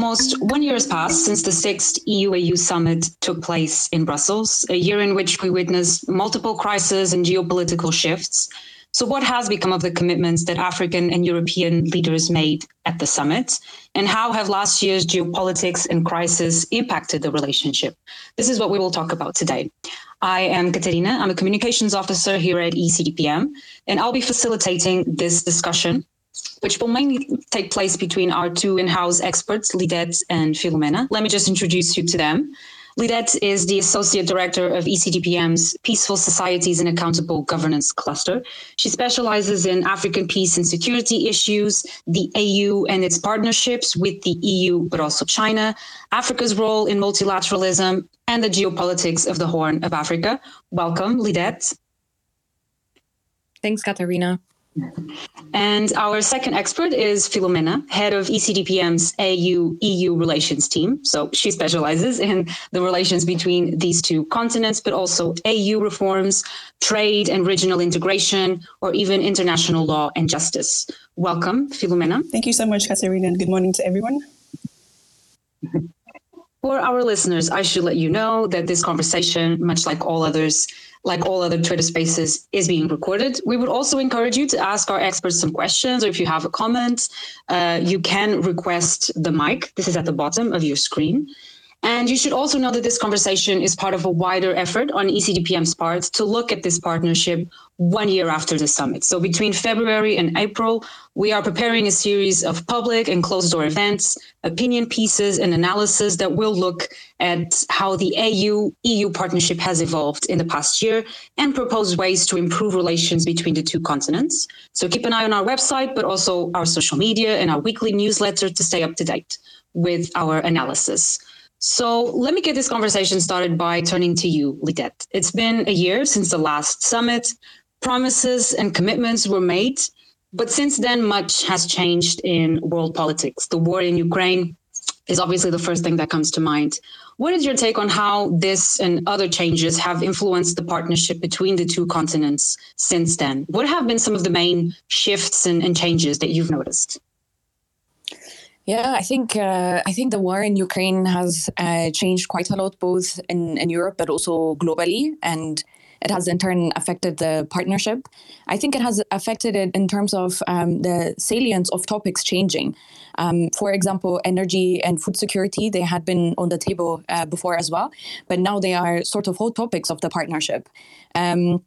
Almost one year has passed since the sixth EU AU summit took place in Brussels, a year in which we witnessed multiple crises and geopolitical shifts. So, what has become of the commitments that African and European leaders made at the summit? And how have last year's geopolitics and crisis impacted the relationship? This is what we will talk about today. I am Katerina. I'm a communications officer here at ECDPM, and I'll be facilitating this discussion which will mainly take place between our two in-house experts, Lidet and Philomena. Let me just introduce you to them. Lidet is the Associate Director of ECDPM's Peaceful Societies and Accountable Governance Cluster. She specializes in African peace and security issues, the AU and its partnerships with the EU, but also China, Africa's role in multilateralism, and the geopolitics of the Horn of Africa. Welcome, Lidet. Thanks, Katarina. And our second expert is Philomena, head of ECDPM's AU EU relations team. So she specializes in the relations between these two continents, but also AU reforms, trade and regional integration, or even international law and justice. Welcome, Philomena. Thank you so much, Katerina, and good morning to everyone. For our listeners, I should let you know that this conversation, much like all others, like all other Twitter spaces, is being recorded. We would also encourage you to ask our experts some questions, or if you have a comment, uh, you can request the mic. This is at the bottom of your screen. And you should also know that this conversation is part of a wider effort on ECDPM's part to look at this partnership one year after the summit. So between February and April, we are preparing a series of public and closed door events, opinion pieces, and analysis that will look at how the AU EU partnership has evolved in the past year and propose ways to improve relations between the two continents. So keep an eye on our website, but also our social media and our weekly newsletter to stay up to date with our analysis. So let me get this conversation started by turning to you, Lidet. It's been a year since the last summit. Promises and commitments were made, but since then, much has changed in world politics. The war in Ukraine is obviously the first thing that comes to mind. What is your take on how this and other changes have influenced the partnership between the two continents since then? What have been some of the main shifts and, and changes that you've noticed? Yeah, I think uh, I think the war in Ukraine has uh, changed quite a lot, both in, in Europe but also globally, and it has in turn affected the partnership. I think it has affected it in terms of um, the salience of topics changing. Um, for example, energy and food security, they had been on the table uh, before as well, but now they are sort of hot topics of the partnership. Um,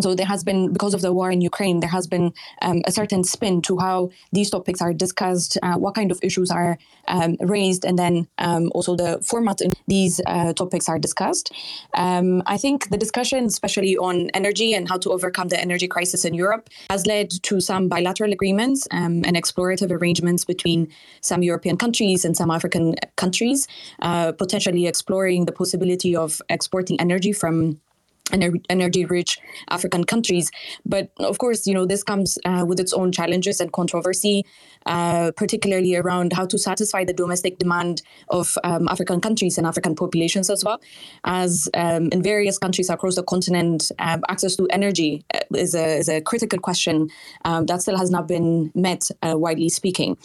so there has been because of the war in ukraine there has been um, a certain spin to how these topics are discussed uh, what kind of issues are um, raised and then um, also the format in these uh, topics are discussed. Um, i think the discussion especially on energy and how to overcome the energy crisis in europe has led to some bilateral agreements um, and explorative arrangements between some european countries and some african countries uh, potentially exploring the possibility of exporting energy from energy rich African countries. But of course, you know, this comes uh, with its own challenges and controversy, uh, particularly around how to satisfy the domestic demand of um, African countries and African populations as well. As um, in various countries across the continent, um, access to energy uh, is a, is a critical question um, that still has not been met, uh, widely speaking.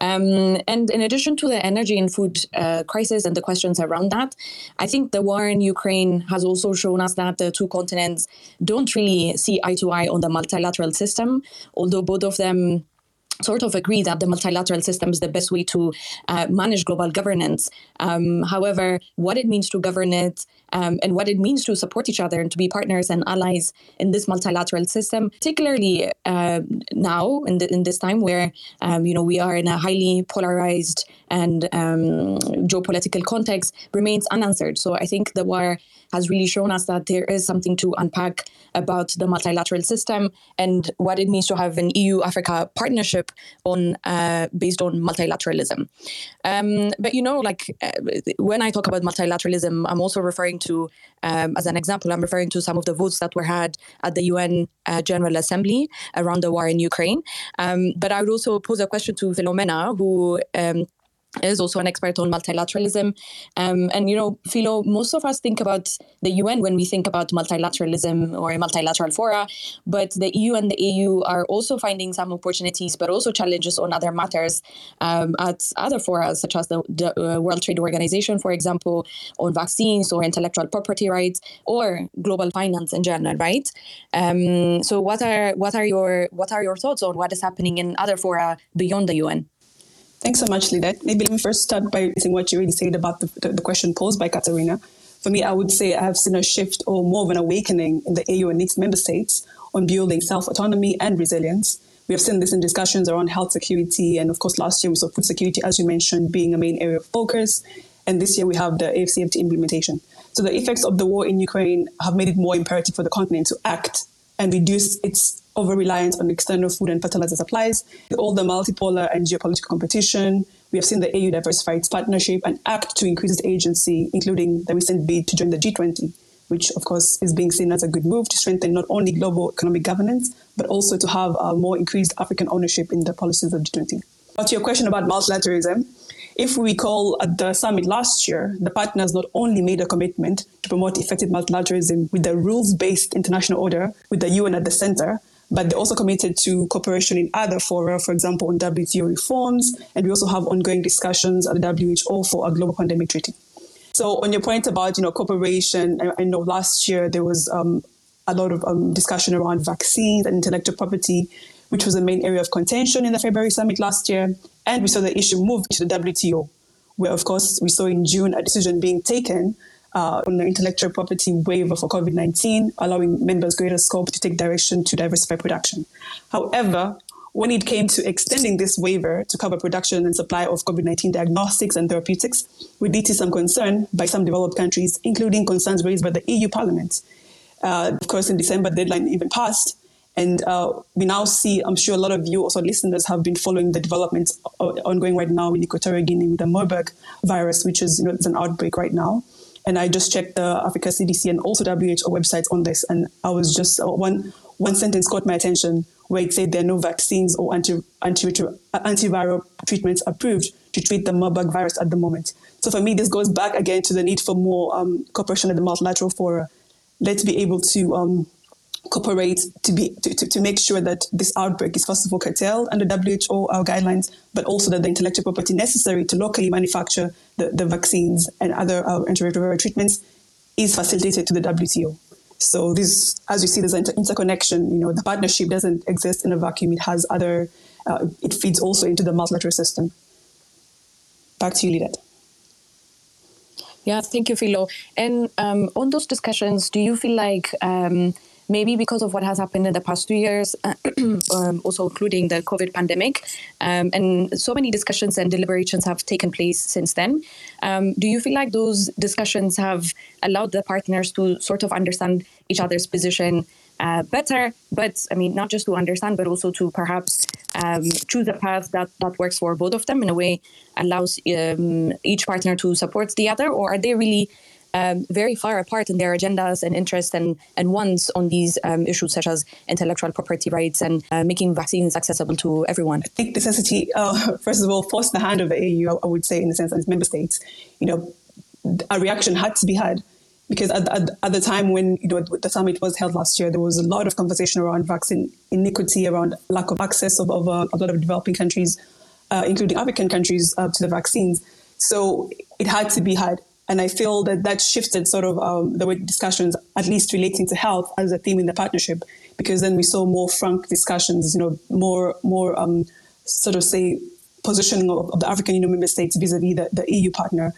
Um, and in addition to the energy and food uh, crisis and the questions around that, I think the war in Ukraine has also shown us that the two continents don't really see eye to eye on the multilateral system, although both of them sort of agree that the multilateral system is the best way to uh, manage global governance. Um, however, what it means to govern it um, and what it means to support each other and to be partners and allies in this multilateral system, particularly uh, now in, the, in, this time where um, you know we are in a highly polarized and um, geopolitical context, remains unanswered. So I think the war has really shown us that there is something to unpack about the multilateral system and what it means to have an EU-Africa partnership on uh, based on multilateralism. Um, but you know, like uh, when I talk about multilateralism, I'm also referring to, um, as an example, I'm referring to some of the votes that were had at the UN uh, General Assembly around the war in Ukraine. Um, but I would also pose a question to Philomena, who um, is also an expert on multilateralism. Um, and, you know, Philo, most of us think about the UN when we think about multilateralism or multilateral fora, but the EU and the AU are also finding some opportunities, but also challenges on other matters um, at other fora, such as the, the uh, World Trade Organization, for example, on vaccines or intellectual property rights or global finance in general, right? Um, so what are what are your what are your thoughts on what is happening in other fora beyond the UN? Thanks so much, Lidet. Maybe let me first start by saying what you already said about the, the, the, question posed by Katerina. For me, I would say I have seen a shift or more of an awakening in the AU and its member states on building self autonomy and resilience. We have seen this in discussions around health security, and of course, last year we saw food security, as you mentioned, being a main area of focus. And this year we have the AFCFTA implementation. So the effects of the war in Ukraine have made it more imperative for the continent to act and reduce its over reliance on external food and fertilizer supplies, all the multipolar and geopolitical competition. We have seen the AU diversify its partnership and act to increase its agency, including the recent bid to join the G20, which of course is being seen as a good move to strengthen not only global economic governance, but also to have a more increased African ownership in the policies of G20. But to your question about multilateralism, if we recall at the summit last year, the partners not only made a commitment to promote effective multilateralism with the rules based international order, with the UN at the center, but they're also committed to cooperation in other fora, for example, on WTO reforms. And we also have ongoing discussions at the WHO for a global pandemic treaty. So on your point about, you know, cooperation, I, I know last year there was um, a lot of um, discussion around vaccines and intellectual property, which was the main area of contention in the February summit last year. And we saw the issue move to the WTO, where, of course, we saw in June a decision being taken uh, on the intellectual property waiver for COVID 19, allowing members greater scope to take direction to diversify production. However, when it came to extending this waiver to cover production and supply of COVID 19 diagnostics and therapeutics, we did see some concern by some developed countries, including concerns raised by the EU Parliament. Uh, of course, in December, the deadline even passed. And uh, we now see, I'm sure a lot of you, also listeners, have been following the developments ongoing right now in Equatorial Guinea with the Marburg virus, which is, you know, it's an outbreak right now. And I just checked the Africa CDC and also WHO websites on this, and I was just uh, one one sentence caught my attention where it said there are no vaccines or anti, anti, antiviral treatments approved to treat the Marburg virus at the moment. So for me, this goes back again to the need for more um, cooperation at the multilateral fora. Let's be able to um, cooperate to be to, to, to, make sure that this outbreak is first of all curtailed under WHO our guidelines, but also that the intellectual property necessary to locally manufacture the, the vaccines and other uh, antiretroviral treatments is facilitated to the WTO. So this, as you see, there's an inter- interconnection. You know, the partnership doesn't exist in a vacuum. It has other. Uh, it feeds also into the multilateral system. Back to you, Lidet. Yeah, thank you, Philo. And um, on those discussions, do you feel like um, maybe because of what has happened in the past two years, um, also including the COVID pandemic. Um, and so many discussions and deliberations have taken place since then. Um, do you feel like those discussions have allowed the partners to sort of understand each other's position uh, better? But I mean, not just to understand, but also to perhaps um, choose a path that, that works for both of them in a way allows um, each partner to support the other? Or are they really um, very far apart in their agendas and interests and, and wants on these um, issues such as intellectual property rights and uh, making vaccines accessible to everyone? I think necessity, uh, first of all, forced the hand of the AU, I would say, in the sense that its member states, you know, a reaction had to be had because at, at, at, the time when you know the summit was held last year, there was a lot of conversation around vaccine inequity, around lack of access of, of uh, a lot of developing countries, uh, including African countries, uh, to the vaccines. So it had to be had. And I feel that that shifted sort of um, the way discussions, at least relating to health as a theme in the partnership, because then we saw more frank discussions, you know, more, more um, sort of say positioning of, of, the African Union member states vis-a-vis the, the, EU partner,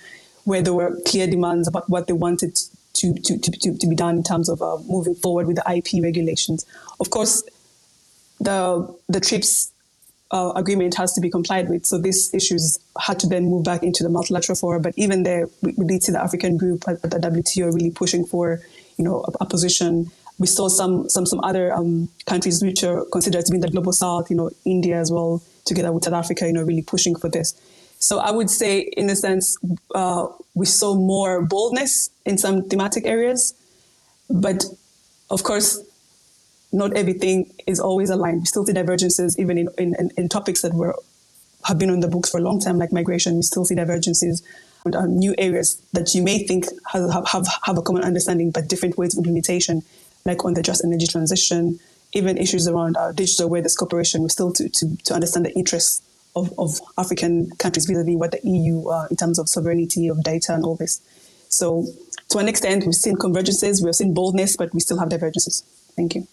where there were clear demands about what they wanted to, to, to, to, to be done in terms of uh, moving forward with the IP regulations. Of course, the, the TRIPS uh, agreement has to be complied with. So these issues had to then move back into the multilateral forum. But even there, we, did see the African group at, at, the WTO really pushing for, you know, a, a position. We saw some some some other um, countries which are considered to be in the global south, you know, India as well, together with South Africa, you know, really pushing for this. So I would say, in a sense, uh, we saw more boldness in some thematic areas, but of course, not everything is always aligned. We still see divergences even in, in, in topics that were have been on the books for a long time, like migration, we still see divergences. And, um, new areas that you may think have, have, have a common understanding, but different ways of implementation, like on the just energy transition, even issues around uh, digital this cooperation, we still to, to, to understand the interests of, of African countries vis-a-vis what the EU uh, in terms of sovereignty of data and all this. So to an extent, we've seen convergences, we've seen boldness, but we still have divergences. Thank you.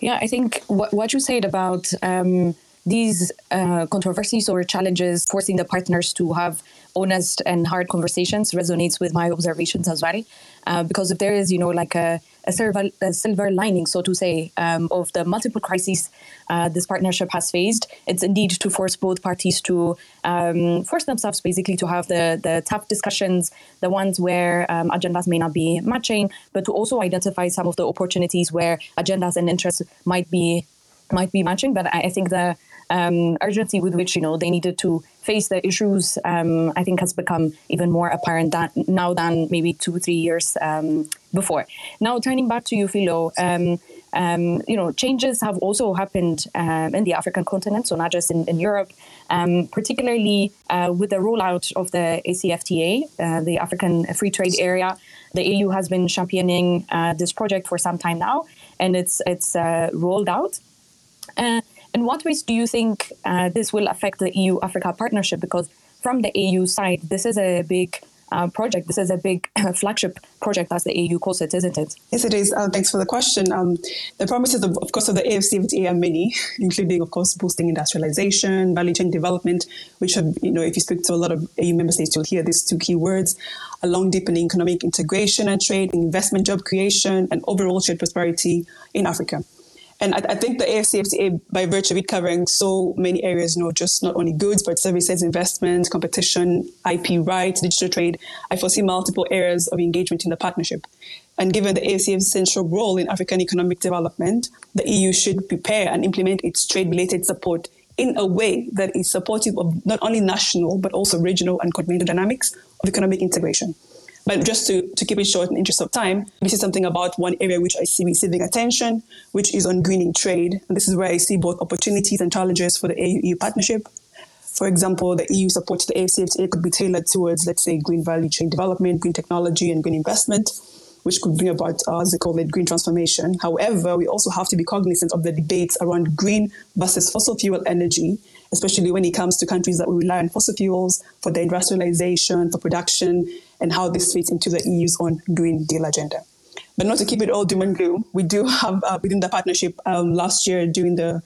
Yeah, I think what, what you said about um, these uh, controversies or challenges forcing the partners to have honest and hard conversations resonates with my observations as well. Uh, because if there is, you know, like a, a, silver, a silver lining, so to say, um, of the multiple crises uh, this partnership has faced, it's indeed to force both parties to um, force themselves basically to have the, the tough discussions, the ones where um, agendas may not be matching, but to also identify some of the opportunities where agendas and interests might be might be matching. But I, I think the um, urgency with which you know they needed to face the issues, um, I think, has become even more apparent that now than maybe two three years um, before. Now, turning back to you, Philo. Um, um, you know, changes have also happened um, in the African continent, so not just in, in Europe, particularly uh, with the rollout of the ACFTA, uh, the African Free Trade Area. The EU has been championing uh, this project for some time now, and it's it's uh, rolled out. In what ways do you think uh, this will affect the EU Africa partnership? Because from the EU side, this is a big uh, project. This is a big flagship project, as the EU calls it, isn't it? Yes, it is. Uh, thanks for the question. Um, the promises, of, of, course, of the AFCFTA are many, including, of course, boosting industrialization, value chain development, which have, you know, if you speak to a lot of EU member states, you'll hear these two key words, along deepening economic integration and trade, investment, job creation, and overall shared prosperity in Africa. And I, I, think the AFCFTA, by virtue of it covering so many areas, you know, just not only goods, but services, investment, competition, IP rights, digital trade, I foresee multiple areas of engagement in the partnership. And given the AFCFTA's central role in African economic development, the EU should prepare and implement its trade-related support in a way that is supportive of not only national, but also regional and continental dynamics of economic integration. But just to, to keep it short in interest of time, this is something about one area which I see receiving attention, which is on greening trade. And this is where I see both opportunities and challenges for the AU-EU partnership. For example, the EU support to the AFCFTA could be tailored towards, let's say, green value chain development, green technology, and green investment, which could bring about, uh, as they call it, green transformation. However, we also have to be cognizant of the debates around green versus fossil fuel energy especially when it comes to countries that rely on fossil fuels for their industrialization, for production, and how this fits into the EU's own Green Deal agenda. But not to keep it all doom and gloom, we do have uh, within the partnership um, last year during the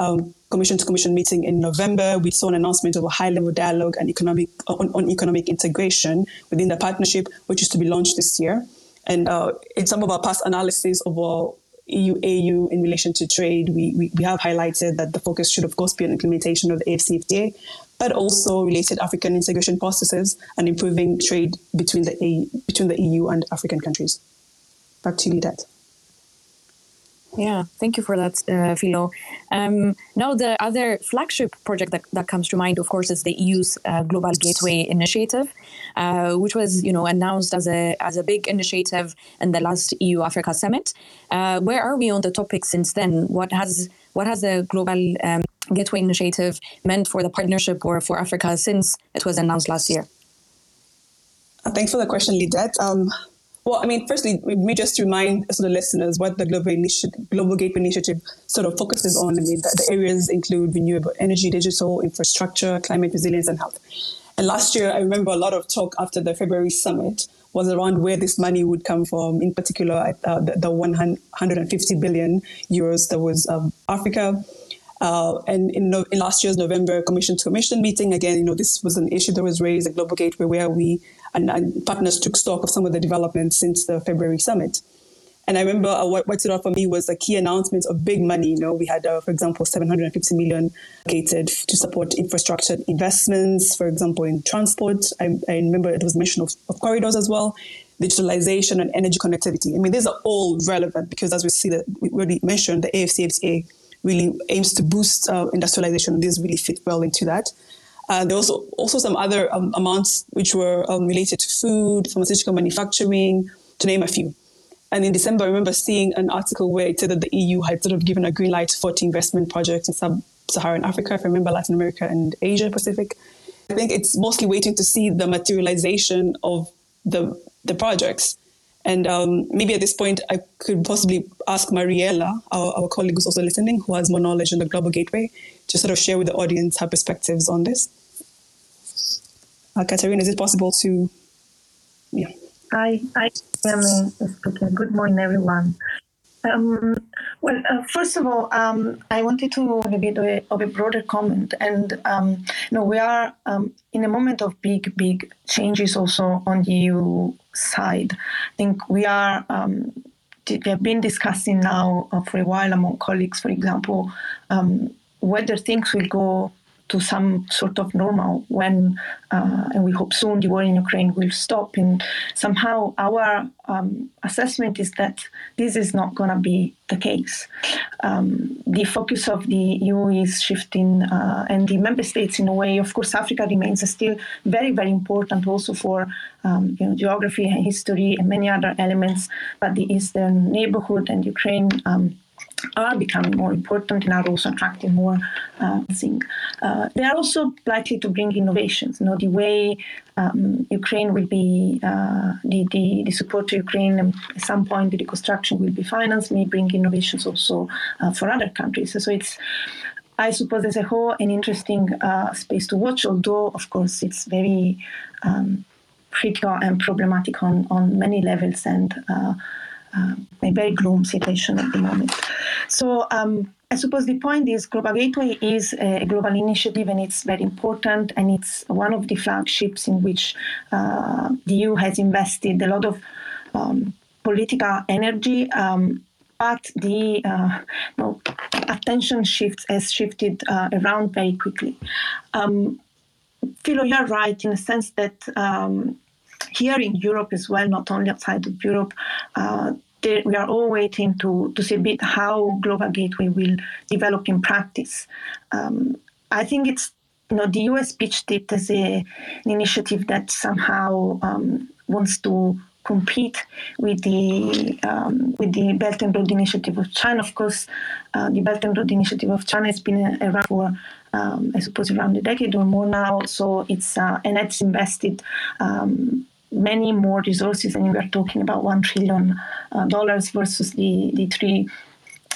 um, commission to commission meeting in November, we saw an announcement of a high level dialogue and economic on, on, economic integration within the partnership, which is to be launched this year. And uh, in some of our past analysis of our EU AU in relation to trade, we, we, we, have highlighted that the focus should, of course, be on implementation of the AFCFTA, but also related African integration processes and improving trade between the, between the EU and African countries. Back to you, Lidet. Yeah, thank you for that, uh, Philo. Um, now, the other flagship project that, that comes to mind, of course, is the EU's uh, Global Gateway Initiative, uh, which was, you know, announced as a as a big initiative in the last EU Africa Summit. Uh, where are we on the topic since then? What has what has the Global um, Gateway Initiative meant for the partnership or for Africa since it was announced last year? Thanks for the question, Lidet. Um, well, I mean, firstly, let me just remind sort of listeners what the Global, Global Gateway Initiative sort of focuses on. I mean, the, the areas include renewable energy, digital infrastructure, climate resilience, and health. And last year, I remember a lot of talk after the February summit was around where this money would come from. In particular, uh, the, the 150 billion euros that was um, Africa. Uh, and in, no, in, last year's November Commission to Commission meeting, again, you know, this was an issue that was raised at Global Gateway where we and, and, partners took stock of some of the developments since the February summit. And I remember uh, what, what stood out for me was a key announcement of big money. You know, we had, uh, for example, 750 million allocated to support infrastructure investments, for example, in transport. I, I remember it was mentioned of, of, corridors as well, digitalization and energy connectivity. I mean, these are all relevant because as we see that we already mentioned, the AFCFTA really aims to boost uh, industrialization. These really fit well into that. Uh, there was also, also some other um, amounts which were um, related to food, pharmaceutical manufacturing, to name a few. And in December, I remember seeing an article where it said that the EU had sort of given a green light for 40 investment projects in sub Saharan Africa, if I remember, Latin America and Asia Pacific. I think it's mostly waiting to see the materialization of the the projects. And um, maybe at this point, I could possibly ask Mariella, our, our colleague who's also listening, who has more knowledge on the Global Gateway, to sort of share with the audience her perspectives on this. Uh, Katerina, is it possible to? Yeah. I, I am speaking. Good morning, everyone. Um, well, uh, first of all, um, I wanted to a bit of a, of a broader comment. And um, you know, we are um, in a moment of big, big changes also on the EU side. I think we are. Um, we have been discussing now uh, for a while among colleagues, for example, um, whether things will go to some sort of normal when, uh, and we hope soon, the war in Ukraine will stop. And somehow our um, assessment is that this is not going to be the case. Um, the focus of the EU is shifting, uh, and the member states, in a way, of course, Africa remains still very, very important also for um, you know, geography and history and many other elements. But the eastern neighborhood and Ukraine are becoming more important and are also attracting more uh, Uh, they are also likely to bring innovations. You know, the way um, Ukraine will be, uh, the, the, the, support to Ukraine at some point, the reconstruction will be financed, may bring innovations also uh, for other countries. So it's, I suppose, as a whole, an interesting uh, space to watch, although, of course, it's very um, critical and problematic on, on many levels and uh, um, a very gloom situation at the moment. So um, I suppose the point is Global Gateway is a global initiative and it's very important and it's one of the flagships in which uh, the EU has invested a lot of um, political energy. Um, but the uh, attention shifts has shifted uh, around very quickly. Um, Philo, you're right in the sense that um, here in Europe as well, not only outside of Europe, uh, we are all waiting to, to see a bit how Global Gateway will develop in practice. Um, I think it's you know the US pitched it as a, an initiative that somehow um, wants to compete with the um, with the Belt and Road Initiative of China. Of course, uh, the Belt and Road Initiative of China has been around for um, I suppose around a decade or more now. So it's uh, and it's invested um, many more resources, and we are talking about one trillion uh, dollars versus the the three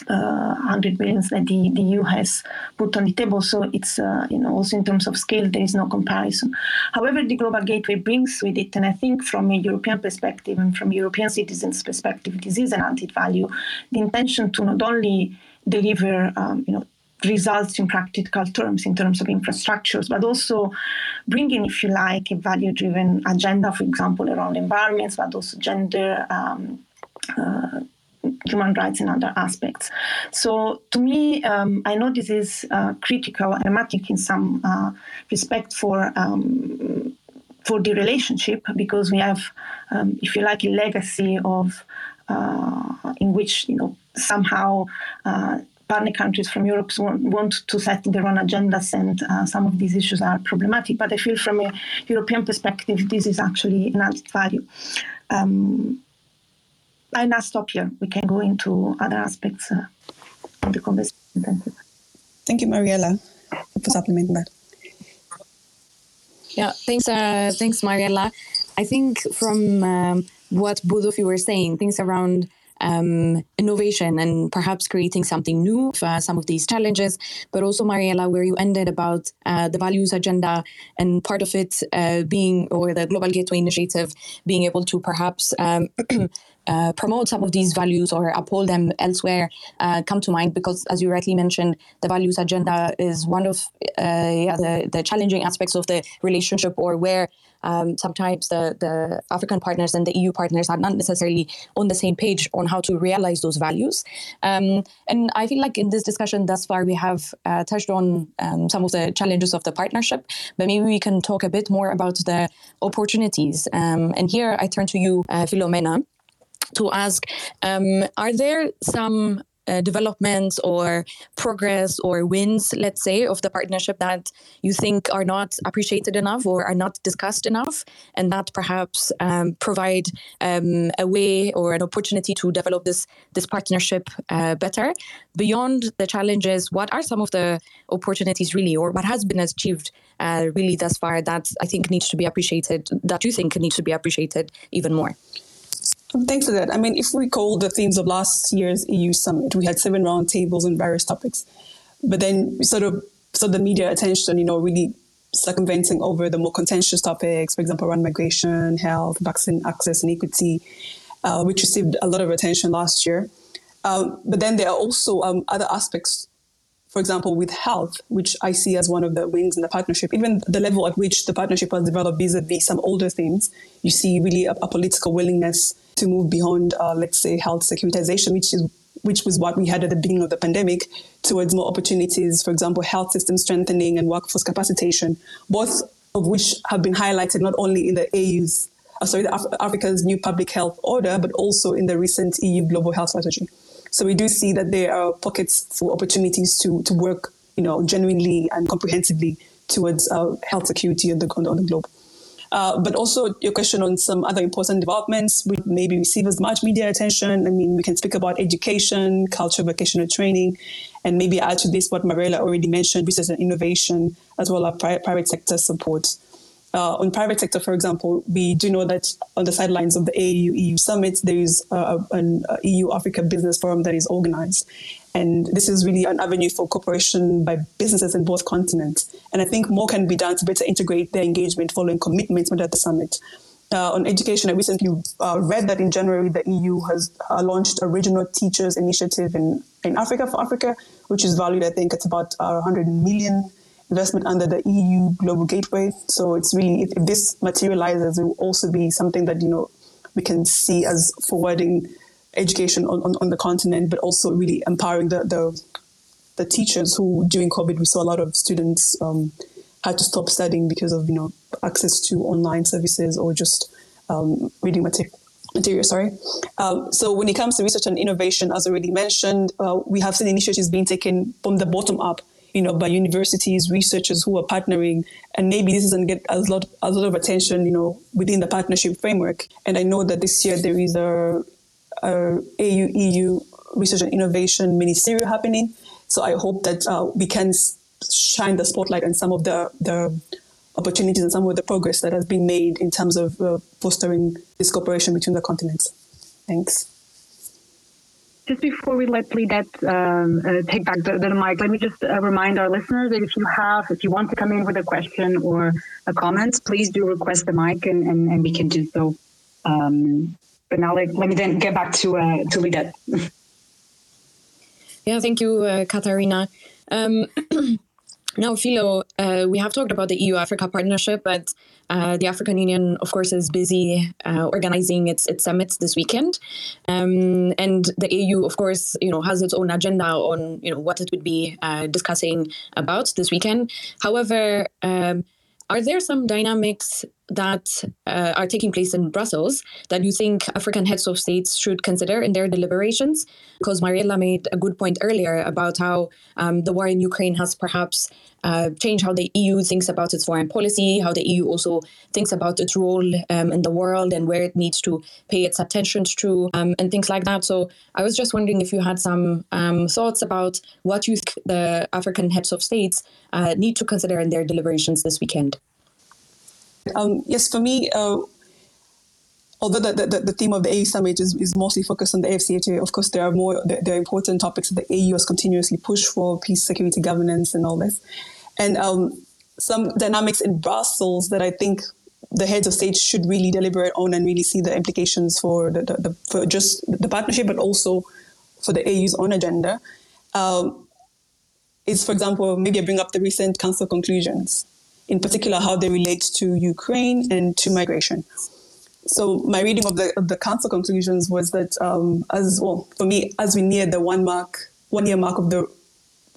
uh, hundred billions that the, the EU has put on the table. So it's uh, you know also in terms of scale there is no comparison. However, the global gateway brings with it, and I think from a European perspective and from European citizens' perspective, this is an added value. The intention to not only deliver um, you know results in practical terms in terms of infrastructures, but also bringing, if you like, a value driven agenda, for example, around environments, but also gender. Um, uh, human rights and other aspects. So, to me, um, I know this is uh, critical and dramatic in some uh, respect for um, for the relationship because we have, um, if you like, a legacy of uh, in which you know somehow uh, partner countries from Europe want, want to set their own agendas, and uh, some of these issues are problematic. But I feel from a European perspective, this is actually an added value. Um, I now stop here. We can go into other aspects uh, of the conversation. Thank you. Thank you, Mariella, for supplementing that. Yeah, thanks, uh, thanks, Mariella. I think from um, what both of you were saying, things around um, innovation and perhaps creating something new for some of these challenges. But also, Mariella, where you ended about uh, the values agenda and part of it uh, being, or the Global Gateway Initiative being able to perhaps um, uh, promote some of these values or uphold them elsewhere uh, come to mind because, as you rightly mentioned, the values agenda is one of uh, yeah, the, the challenging aspects of the relationship or where um, sometimes the, the African partners and the EU partners are not necessarily on the same page on how to realize those values. Um, and I feel like in this discussion thus far, we have uh, touched on um, some of the challenges of the partnership, but maybe we can talk a bit more about the opportunities. Um, and here I turn to you, uh, Philomena, to ask um, Are there some uh, developments or progress or wins, let's say, of the partnership that you think are not appreciated enough or are not discussed enough, and that perhaps um, provide um, a way or an opportunity to develop this this partnership uh, better. Beyond the challenges, what are some of the opportunities really, or what has been achieved uh, really thus far that I think needs to be appreciated, that you think needs to be appreciated even more? Thanks for that. I mean, if we call the themes of last year's EU summit, we had seven roundtables on various topics, but then sort of saw the media attention, you know, really circumventing over the more contentious topics, for example, around migration, health, vaccine access, and equity, uh, which received a lot of attention last year. Um, but then there are also um, other aspects, for example, with health, which I see as one of the wings in the partnership. Even the level at which the partnership has developed vis-a-vis some older themes, you see really a, a political willingness to move beyond, uh, let's say, health securitization, which is which was what we had at the beginning of the pandemic, towards more opportunities, for example, health system strengthening and workforce capacitation, both of which have been highlighted not only in the AU's, uh, sorry, Af- Africa's new public health order, but also in the recent EU global health strategy. So we do see that there are pockets for opportunities to to work, you know, genuinely and comprehensively towards uh, health security on the, on the globe. Uh, but also your question on some other important developments which maybe receive as much media attention. I mean, we can speak about education, culture, vocational training, and maybe add to this what Mariella already mentioned, research and innovation, as well as private, private sector support. Uh, on private sector, for example, we do know that on the sidelines of the AU EU summit, there is uh, an EU Africa Business Forum that is organized. And this is really an avenue for cooperation by businesses in both continents. And I think more can be done to better integrate their engagement following commitments made at the summit. Uh, on education, I recently uh, read that in January the EU has uh, launched a regional teachers initiative in, in Africa for Africa, which is valued, I think, at about 100 uh, million investment under the EU Global Gateway. So it's really, if, if this materializes, it will also be something that, you know, we can see as forwarding education on, on, on the continent, but also really empowering the, the, the teachers who during COVID we saw a lot of students um, had to stop studying because of you know access to online services or just um, reading material. Material, sorry. Um, so when it comes to research and innovation, as already mentioned, uh, we have seen initiatives being taken from the bottom up, you know, by universities, researchers who are partnering, and maybe this doesn't get a lot, a lot of attention, you know, within the partnership framework. And I know that this year there is a uh, AU EU Research and Innovation Ministerial happening. So I hope that uh, we can shine the spotlight on some of the, the opportunities and some of the progress that has been made in terms of uh, fostering this cooperation between the continents. Thanks. Just before we let Lidet um, uh, take back the, the, mic, let me just uh, remind our listeners that if you have, if you want to come in with a question or a comment, please do request the mic and, and, and we can do so um, but now let, let me then get back to uh, to Lidet. yeah, thank you, uh, Katharina. Um, now, Philo, uh, we have talked about the EU Africa partnership, but uh, the African Union, of course, is busy uh, organizing its its summits this weekend, um, and the AU, of course, you know, has its own agenda on you know what it would be uh, discussing about this weekend. However. Um, are there some dynamics that uh, are taking place in Brussels that you think African heads of states should consider in their deliberations? Because Mariella made a good point earlier about how um, the war in Ukraine has perhaps uh, changed how the EU thinks about its foreign policy, how the EU also thinks about its role um, in the world and where it needs to pay its attention to, um, and things like that. So I was just wondering if you had some um, thoughts about what you think the African heads of states uh, need to consider in their deliberations this weekend. Um, yes, for me, uh, although the, the, the, theme of the AU summit is, is mostly focused on the AFCFTA, of course, there are more there are important topics that the AU has continuously pushed for peace, security, governance, and all this. And um, some dynamics in Brussels that I think the heads of state should really deliberate on and really see the implications for the, the, the for just the partnership, but also for the AU's own agenda. Um, is, for example, maybe I bring up the recent council conclusions in particular how they relate to Ukraine and to migration. So my reading of the of the council conclusions was that um, as well for me as we near the one mark one year mark of the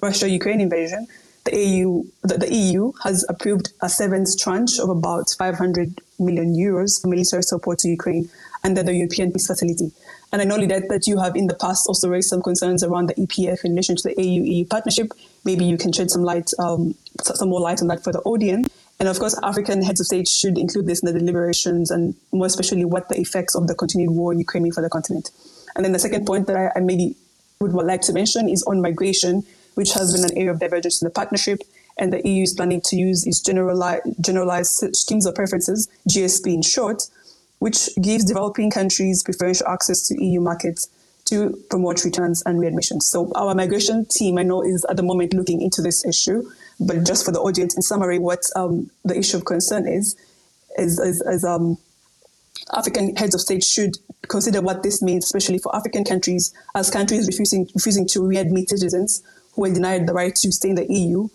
Russia Ukraine invasion, the EU, the, the, EU has approved a seventh tranche of about 500 million euros for military support to Ukraine under the European Peace Facility. And I know that, that you have in the past also raised some concerns around the EPF in relation to the AU-EU partnership. Maybe you can shed some light, um, some more light on that for the audience. And of course, African heads of state should include this in the deliberations and more especially what the effects of the continued war in Ukraine mean for the continent. And then the second point that I, I maybe would like to mention is on migration, which has been an area of divergence in the partnership. And the EU is planning to use its generalized, generalized schemes of preferences, GSP in short, which gives developing countries preferential access to EU markets to promote returns and readmissions. So our migration team, I know, is at the moment looking into this issue. But just for the audience, in summary, what um, the issue of concern is, is, is, is um, African heads of state should consider what this means, especially for African countries, as countries refusing refusing to readmit citizens who are denied the right to stay in the EU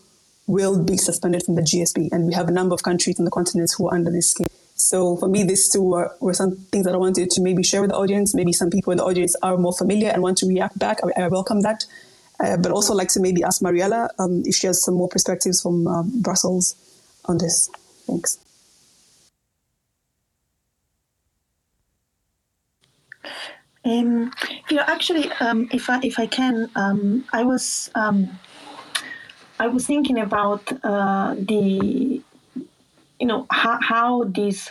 will be suspended from the GSP. And we have a number of countries on the continent who are under this scheme. So for me, these two were, were some things that I wanted to maybe share with the audience. Maybe some people in the audience are more familiar and want to react back. I, I welcome that. Uh, but also like to maybe ask Mariella um, if she has some more perspectives from uh, Brussels on this. Thanks. Um, you know, actually, um, if I if I can, um, I was um, I was thinking about uh, the you know how, how these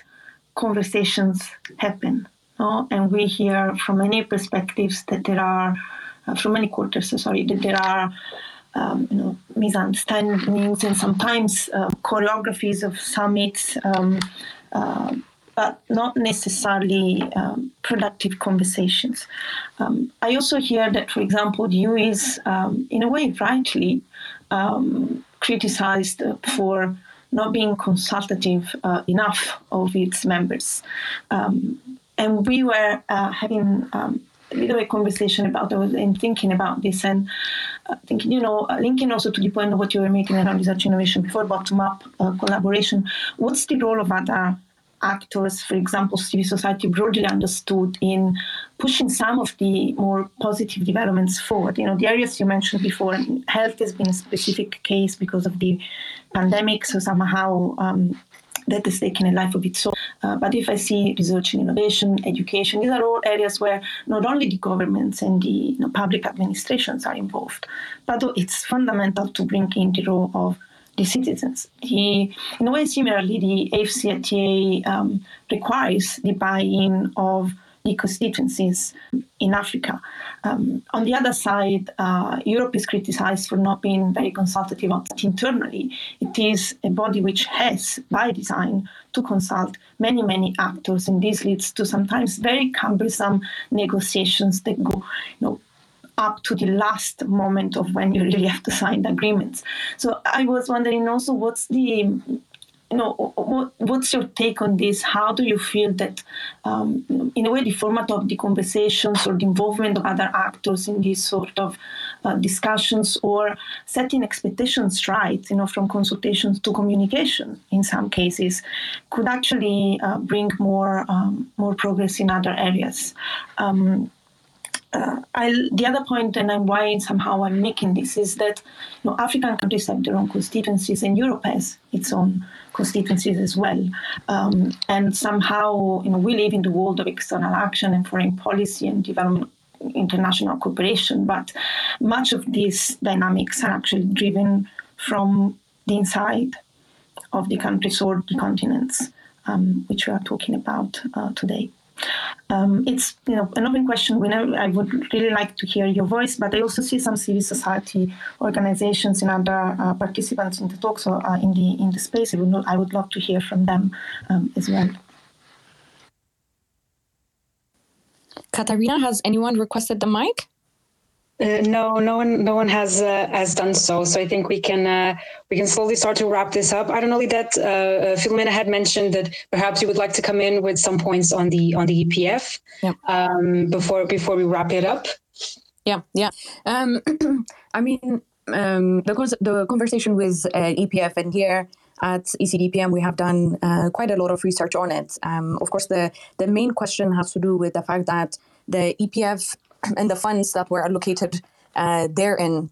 conversations happen, no? and we hear from many perspectives that there are uh, from many quarters, sorry, that there are um, you know, misunderstandings and sometimes uh, choreographies of summits, um, uh, but not necessarily um, productive conversations. Um, I also hear that, for example, the EU is, um, in a way, rightly criticized for not being consultative uh, enough of its members. and we were uh, having a little bit conversation about and thinking about this and uh, thinking, you know, uh, linking also to the point of what you were making around research innovation before, bottom up uh, collaboration. What's the role of other actors, for example, civil society broadly understood in pushing some of the more positive developments forward? You know, the areas you mentioned before, health has been a specific case because of the pandemic, so somehow um, that is taking a life of its own. Uh, but if I see research and innovation, education, these are all areas where not only the governments and the you know, public administrations are involved, but it's fundamental to bring in the role of the citizens. The, in a way, similarly, the AFCFTA um, requires the buy-in of the constituencies in Africa. Um, on the other side, uh, Europe is criticized for not being very consultative internally. It is a body which has, by design, to consult many, many actors, and this leads to sometimes very cumbersome negotiations that go, you know, up to the last moment of when you really have to sign the agreements. So I was wondering also what's the you know, what, what's your take on this? How do you feel that, um, in a way, the format of the conversations or the involvement of other actors in these sort of uh, discussions or setting expectations right, you know, from consultations to communication in some cases, could actually uh, bring more um, more progress in other areas. Um, uh, the other point, and I'm why somehow I'm making this, is that you know, African countries have their own constituencies, and Europe has its own constituencies as well. Um, and somehow, you know, we live in the world of external action and foreign policy and development international cooperation, but much of these dynamics are actually driven from the inside of the countries or the continents, um, which we are talking about uh, today. Um, it's you know an open question. We know, I would really like to hear your voice, but I also see some civil society organizations and other uh, participants in the talk, so uh, in the in the space. I would I would love to hear from them um, as well. Katarina, has anyone requested the mic? Uh, no, no one, no one has uh, has done so. So I think we can uh, we can slowly start to wrap this up. I don't know that uh, uh, Philomena had mentioned that perhaps you would like to come in with some points on the on the EPF yeah. um, before before we wrap it up. Yeah, yeah. Um, I mean, um, the the conversation with uh, EPF and here at ECDPM we have done uh, quite a lot of research on it. Um, of course, the the main question has to do with the fact that the EPF and the funds that were allocated uh, therein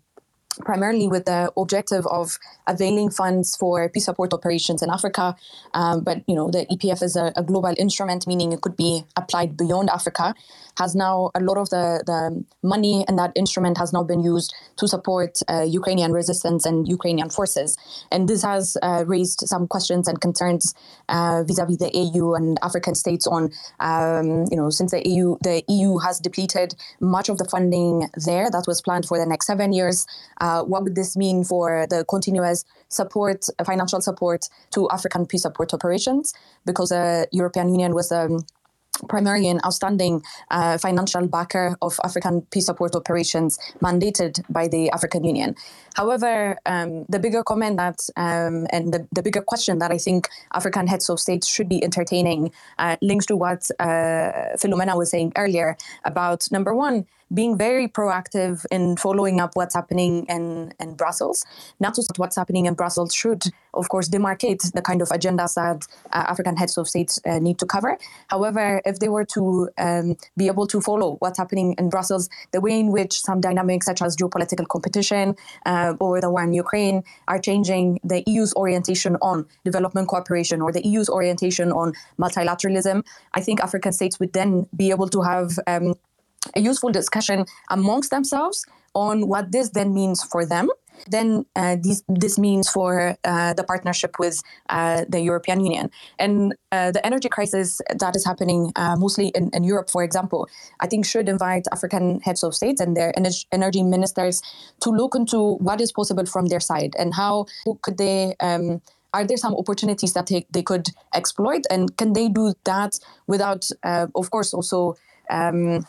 primarily with the objective of availing funds for peace support operations in Africa. Um, but you know, the EPF is a, a, global instrument, meaning it could be applied beyond Africa. Has now a lot of the, the money in that instrument has now been used to support uh, Ukrainian resistance and Ukrainian forces, and this has uh, raised some questions and concerns uh, vis-a-vis the EU and African states on, um, you know, since the EU the EU has depleted much of the funding there that was planned for the next seven years. Uh, what would this mean for the continuous support, uh, financial support to African peace support operations? Because the European Union was um, primarily an outstanding uh, financial backer of African peace support operations mandated by the African Union. However, um, the bigger comment that um, and the, the, bigger question that I think African heads of states should be entertaining uh, links to what uh, Philomena was saying earlier about number one, being very proactive in following up what's happening in, in Brussels. Not just what's happening in Brussels should, of course, demarcate the kind of agendas that uh, African heads of states uh, need to cover. However, if they were to um, be able to follow what's happening in Brussels, the way in which some dynamics such as geopolitical competition uh, or the war in Ukraine are changing the EU's orientation on development cooperation or the EU's orientation on multilateralism, I think African states would then be able to have um, a useful discussion amongst themselves on what this then means for them. Then uh, this, this means for uh, the partnership with uh, the European Union. And uh, the energy crisis that is happening uh, mostly in, in, Europe, for example, I think should invite African heads of states and their energy ministers to look into what is possible from their side and how could they um, are there some opportunities that they, they could exploit and can they do that without uh, of course also um,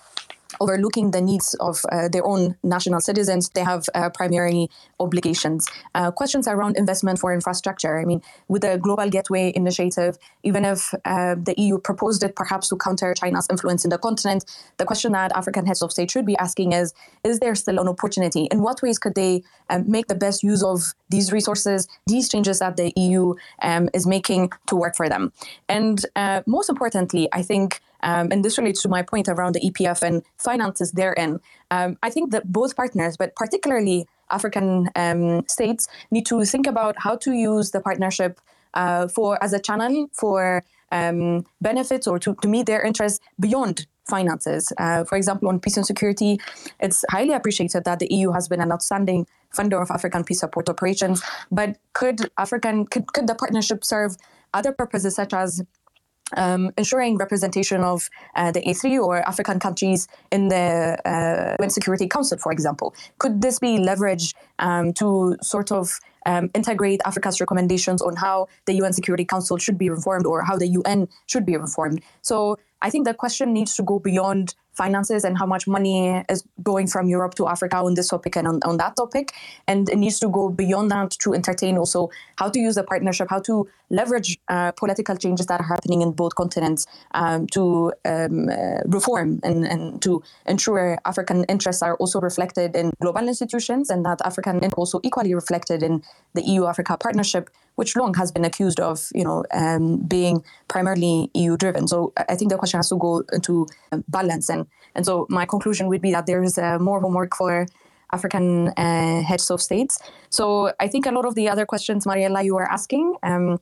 overlooking the needs of uh, their own national citizens, they have uh, primary obligations. Uh, questions around investment for infrastructure. I mean, with the Global Gateway Initiative, even if uh, the EU proposed it perhaps to counter China's influence in the continent, the question that African heads of state should be asking is Is there still an opportunity? In what ways could they um, make the best use of these resources, these changes that the EU um, is making to work for them? And uh, most importantly, I think um, and this relates to my point around the EPF and finances therein. Um, I think that both partners, but particularly African um, states, need to think about how to use the partnership uh, for as a channel for um, benefits or to, to meet their interests beyond finances. Uh, for example, on peace and security, it's highly appreciated that the EU has been an outstanding funder of African peace support operations. But could African could, could the partnership serve other purposes such as um, ensuring representation of uh, the A3 or African countries in the uh, UN Security Council, for example. Could this be leveraged um, to sort of um, integrate Africa's recommendations on how the UN Security Council should be reformed or how the UN should be reformed? So I think the question needs to go beyond finances and how much money is going from Europe to Africa on this topic and on, on that topic. And it needs to go beyond that to entertain also how to use the partnership, how to leverage uh, political changes that are happening in both continents um, to um, uh, reform and, and to ensure African interests are also reflected in global institutions and that African interests also equally reflected in the EU-Africa partnership which long has been accused of, you know, um, being primarily EU driven. So I think the question has to go into balance, and and so my conclusion would be that there is uh, more homework for African uh, heads of states. So I think a lot of the other questions, Mariella, you were asking. Um,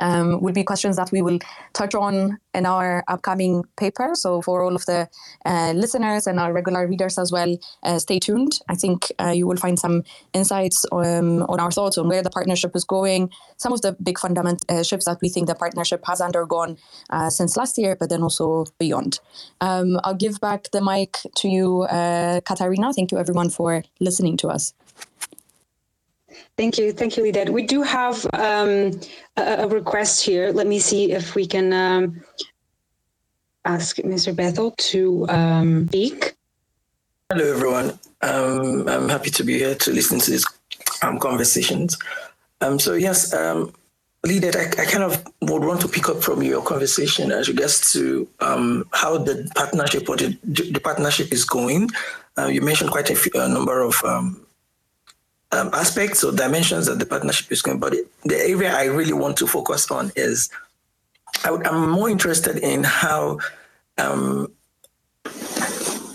um, will be questions that we will touch on in our upcoming paper. So for all of the uh, listeners and our regular readers as well, uh, stay tuned. I think uh, you will find some insights um, on our thoughts on where the partnership is going, some of the big fundamental uh, shifts that we think the partnership has undergone uh, since last year, but then also beyond. Um, I'll give back the mic to you, uh, Katarina. Thank you everyone for listening to us. Thank you. Thank you, Lidet. We do have um, a, a, request here. Let me see if we can um, ask Mr. Bethel to um, speak. Hello, everyone. Um, I'm happy to be here to listen to these um, conversations. Um, so, yes, um, I, I, kind of would want to pick up from your conversation as regards to how the partnership or the, the partnership is going. Uh, you mentioned quite a, few, a number of um, aspects or dimensions that the partnership is going. But the area I really want to focus on is I am more interested in how um,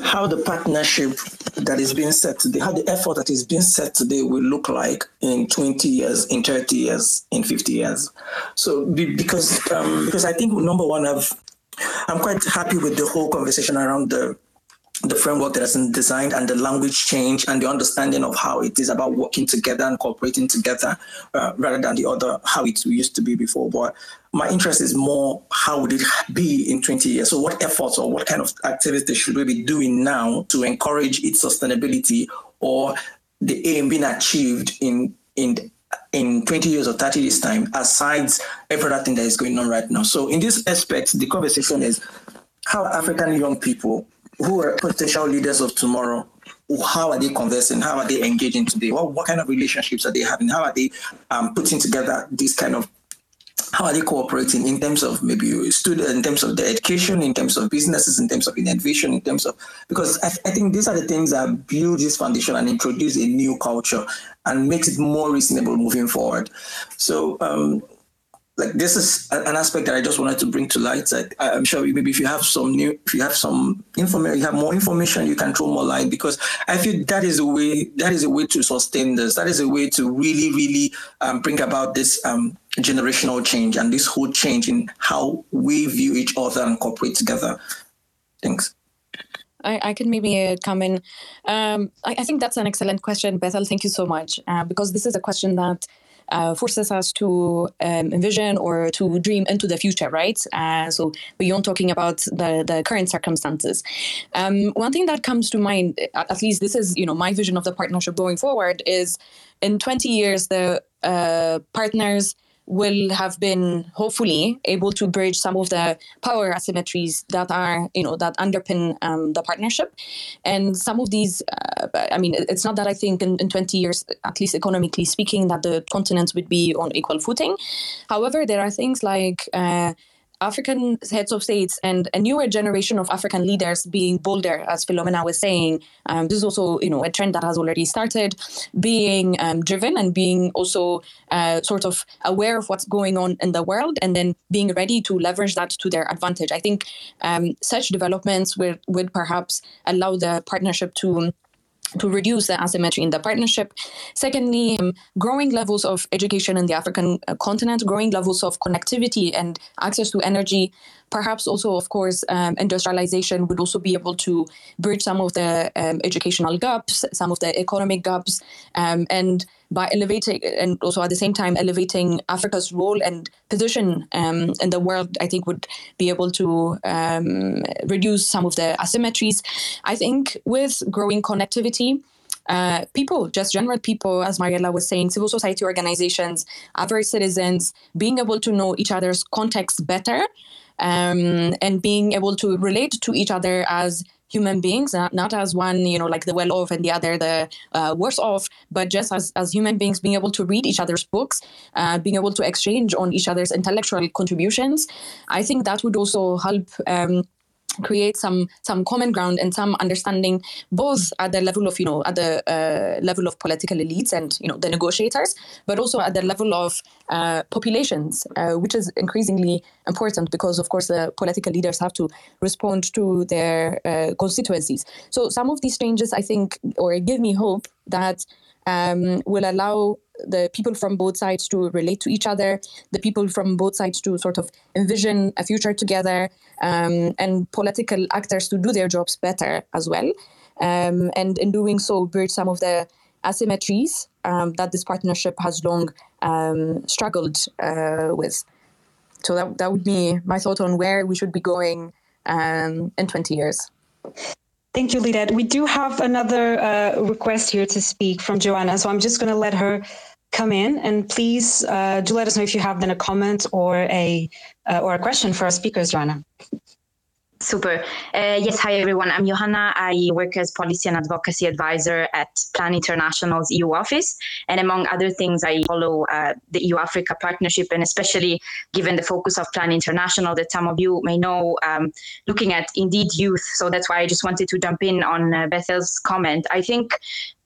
how the partnership that is being set today, how the effort that is being set today will look like in 20 years, in 30 years, in 50 years. So because um, because I think number one, I've I'm quite happy with the whole conversation around the the framework that has been designed and the language change and the understanding of how it is about working together and cooperating together uh, rather than the other how it used to be before. But my interest is more how would it be in 20 years? So what efforts or what kind of activities should we be doing now to encourage its sustainability or the aim being achieved in in in 20 years or 30 years time aside every other thing that is going on right now. So in this aspect, the conversation is how African young people who are potential leaders of tomorrow how are they conversing? How are they engaging today? What, what kind of relationships are they having? How are they um, putting together this kind of how are they cooperating in terms of maybe student in terms of their education, in terms of businesses, in terms of innovation, in terms of because I, I think these are the things that build this foundation and introduce a new culture and makes it more reasonable moving forward. So um, like this is an aspect that I just wanted to bring to light. I, I'm sure maybe if you have some new, if you have some information, you have more information, you can throw more light because I feel that is a way, that is a way to sustain this. That is a way to really, really um, bring about this um, generational change and this whole change in how we view each other and cooperate together. Thanks. I, I can maybe uh, come in. Um, I, I, think that's an excellent question, Bethel. Thank you so much, uh, because this is a question that uh, forces us to um, envision or to dream into the future, right? Uh, so beyond talking about the, the current circumstances. Um, one thing that comes to mind, at least this is you know my vision of the partnership going forward, is in 20 years the uh, partners will have been hopefully able to bridge some of the power asymmetries that are you know that underpin um, the partnership. And some of these uh, i mean it's not that i think in, in 20 years at least economically speaking that the continents would be on equal footing. However there are things like uh, African heads of states and a newer generation of African leaders being bolder, as Philomena was saying. Um, this is also, you know, a trend that has already started, being um, driven and being also uh, sort of aware of what's going on in the world, and then being ready to leverage that to their advantage. I think um, such developments would would perhaps allow the partnership to to reduce the asymmetry in the partnership. Secondly, um, growing levels of education in the African uh, continent, growing levels of connectivity and access to energy. Perhaps also, of course, um, industrialization would also be able to bridge some of the um, educational gaps, some of the economic gaps, um, and by elevating and also at the same time elevating Africa's role and position um, in the world, I think would be able to um, reduce some of the asymmetries. I think with growing connectivity, uh, people, just general people, as Mariella was saying, civil society organizations, average citizens, being able to know each other's context better um, and being able to relate to each other as human beings, not, not as one, you know, like the well off and the other the uh, worse off, but just as, as human beings being able to read each other's books, uh, being able to exchange on each other's intellectual contributions. I think that would also help um, create some some common ground and some understanding both at the level of you know at the uh, level of political elites and you know the negotiators but also at the level of uh, populations uh, which is increasingly important because of course the political leaders have to respond to their uh, constituencies. So some of these changes i think or give me hope that um, will allow the people from both sides to relate to each other, the people from both sides to sort of envision a future together, um, and political actors to do their jobs better as well. Um, and in doing so, bridge some of the asymmetries um, that this partnership has long um, struggled uh, with. So that, that would be my thought on where we should be going um, in 20 years. Thank you, Lidet. We do have another uh, request here to speak from Joanna, so I'm just going to let her come in and please uh, do let us know if you have then a comment or a uh, or a question for our speakers, Joanna. Super. Uh, yes, hi everyone. I'm Johanna. I work as policy and advocacy advisor at Plan International's EU office. And among other things, I follow uh, the EU Africa partnership, and especially given the focus of Plan International that some of you may know, um, looking at indeed youth. So that's why I just wanted to jump in on uh, Bethel's comment. I think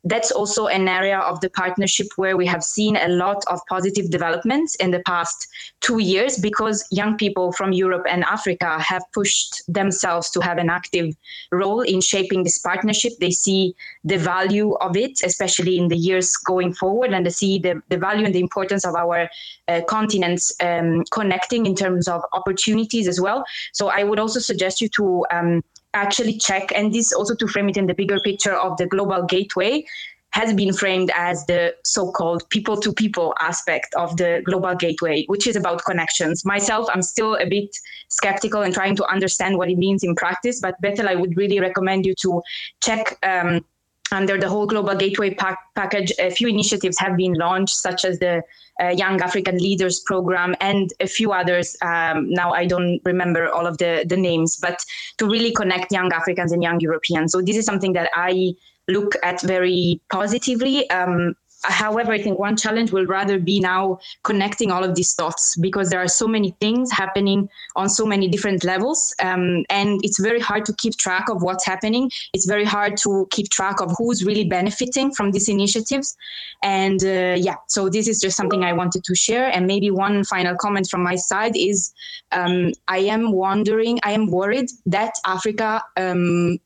that's also an area of the partnership where we have seen a lot of positive developments in the past two years because young people from Europe and Africa have pushed themselves to have an active role in shaping this partnership. They see the value of it, especially in the years going forward, and they see the, the value and the importance of our uh, continents um, connecting in terms of opportunities as well. So I would also suggest you to um, actually check, and this also to frame it in the bigger picture of the global gateway has been framed as the so-called people-to-people aspect of the global gateway, which is about connections. Myself, I'm still a bit skeptical and trying to understand what it means in practice, but Bethel, I would really recommend you to check um, under the whole global gateway pack- package. A few initiatives have been launched, such as the uh, Young African Leaders Program, and a few others. Um, now I don't remember all of the, the names, but to really connect young Africans and young Europeans. So this is something that I look at very positively. Um, however, I think one challenge will rather be now connecting all of these dots because there are so many things happening on so many different levels. Um, and it's very hard to keep track of what's happening. It's very hard to keep track of who's really benefiting from these initiatives. And uh, yeah, so this is just something I wanted to share. And maybe one final comment from my side is um, I am wondering, I am worried that Africa um,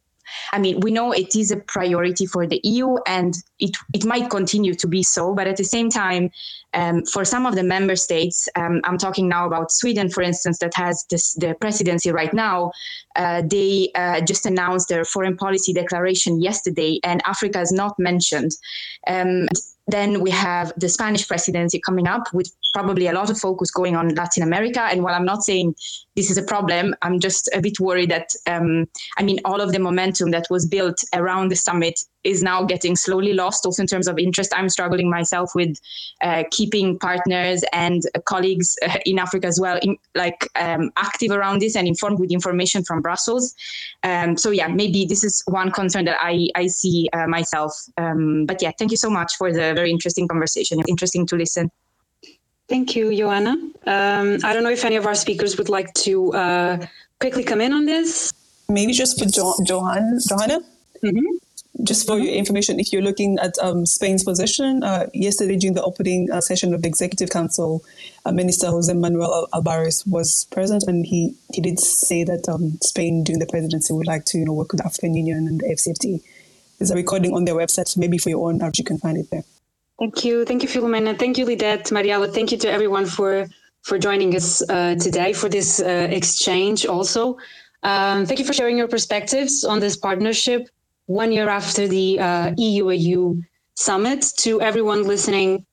I mean, we know it is a priority for the EU and it, it might continue to be so, but at the same time, um, for some of the member states, um, I'm talking now about Sweden, for instance, that has this, the presidency right now. Uh, they uh, just announced their foreign policy declaration yesterday, and Africa is not mentioned. Um, then we have the Spanish presidency coming up with probably a lot of focus going on Latin America. And while I'm not saying this is a problem, I'm just a bit worried that, um, I mean, all of the momentum that was built around the summit is now getting slowly lost also in terms of interest. I'm struggling myself with uh, keeping partners and colleagues uh, in africa as well in, like um, active around this and informed with information from brussels. Um, so yeah maybe this is one concern that i, I see uh, myself. Um, but yeah thank you so much for the very interesting conversation. It's interesting to listen thank you joanna. Um, i don't know if any of our speakers would like to uh, quickly come in on this. Maybe just for jo- johan johanna? Mm-hmm. Just for your information, if you're looking at um, Spain's position, uh, yesterday during the opening uh, session of the Executive Council, uh, Minister Jose Manuel Albares was present, and he, he did say that um, Spain during the presidency would like to you know work with the African Union and the AfCFTA. There's a recording on their website, so maybe for your own art you can find it there. Thank you, thank you, Philomena. Thank you, Lidet, Mariella. Thank you to everyone for for joining us uh, today for this uh, exchange. Also, um, thank you for sharing your perspectives on this partnership one year after the uh, EU-AU summit. To everyone listening,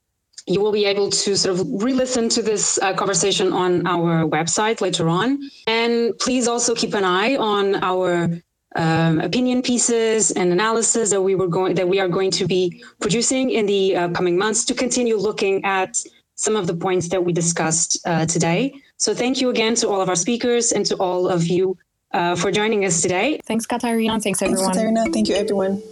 you will be able to sort of re-listen to this uh, conversation on our website later on. And please also keep an eye on our um, opinion pieces and analysis that we were going that we are going to be producing in the uh, coming months to continue looking at some of the points that we discussed uh, today. So thank you again to all of our speakers and to all of you uh, for joining us today. Thanks, Katarina. Thanks, everyone. Thanks, Katarina. Thank you, everyone.